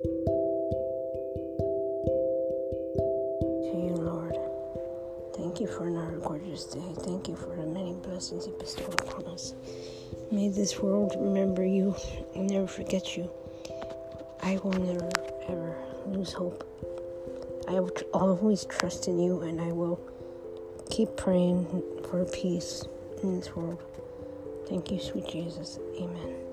To you, Lord. Thank you for another gorgeous day. Thank you for the many blessings you bestow upon us. May this world remember you and never forget you. I will never, ever lose hope. I will always trust in you and I will keep praying for peace in this world. Thank you, sweet Jesus. Amen.